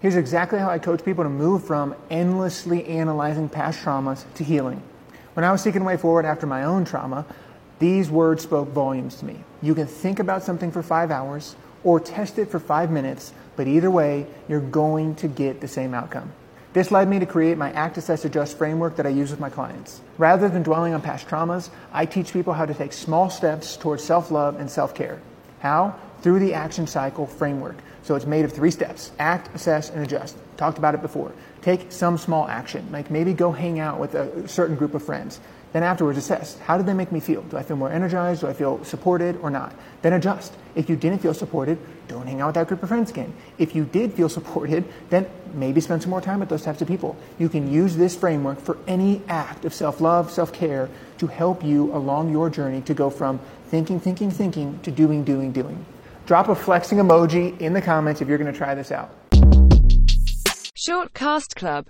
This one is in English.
Here's exactly how I coach people to move from endlessly analyzing past traumas to healing. When I was seeking a way forward after my own trauma, these words spoke volumes to me. You can think about something for five hours or test it for five minutes, but either way, you're going to get the same outcome. This led me to create my Act, Assess, Adjust framework that I use with my clients. Rather than dwelling on past traumas, I teach people how to take small steps towards self love and self care. How? Through the action cycle framework. So it's made of three steps act, assess, and adjust. Talked about it before. Take some small action, like maybe go hang out with a certain group of friends. Then afterwards, assess how did they make me feel? Do I feel more energized? Do I feel supported or not? Then adjust. If you didn't feel supported, don't hang out with that group of friends again. If you did feel supported, then maybe spend some more time with those types of people. You can use this framework for any act of self love, self care to help you along your journey to go from thinking, thinking, thinking to doing, doing, doing. Drop a flexing emoji in the comments if you're going to try this out. Short Cast Club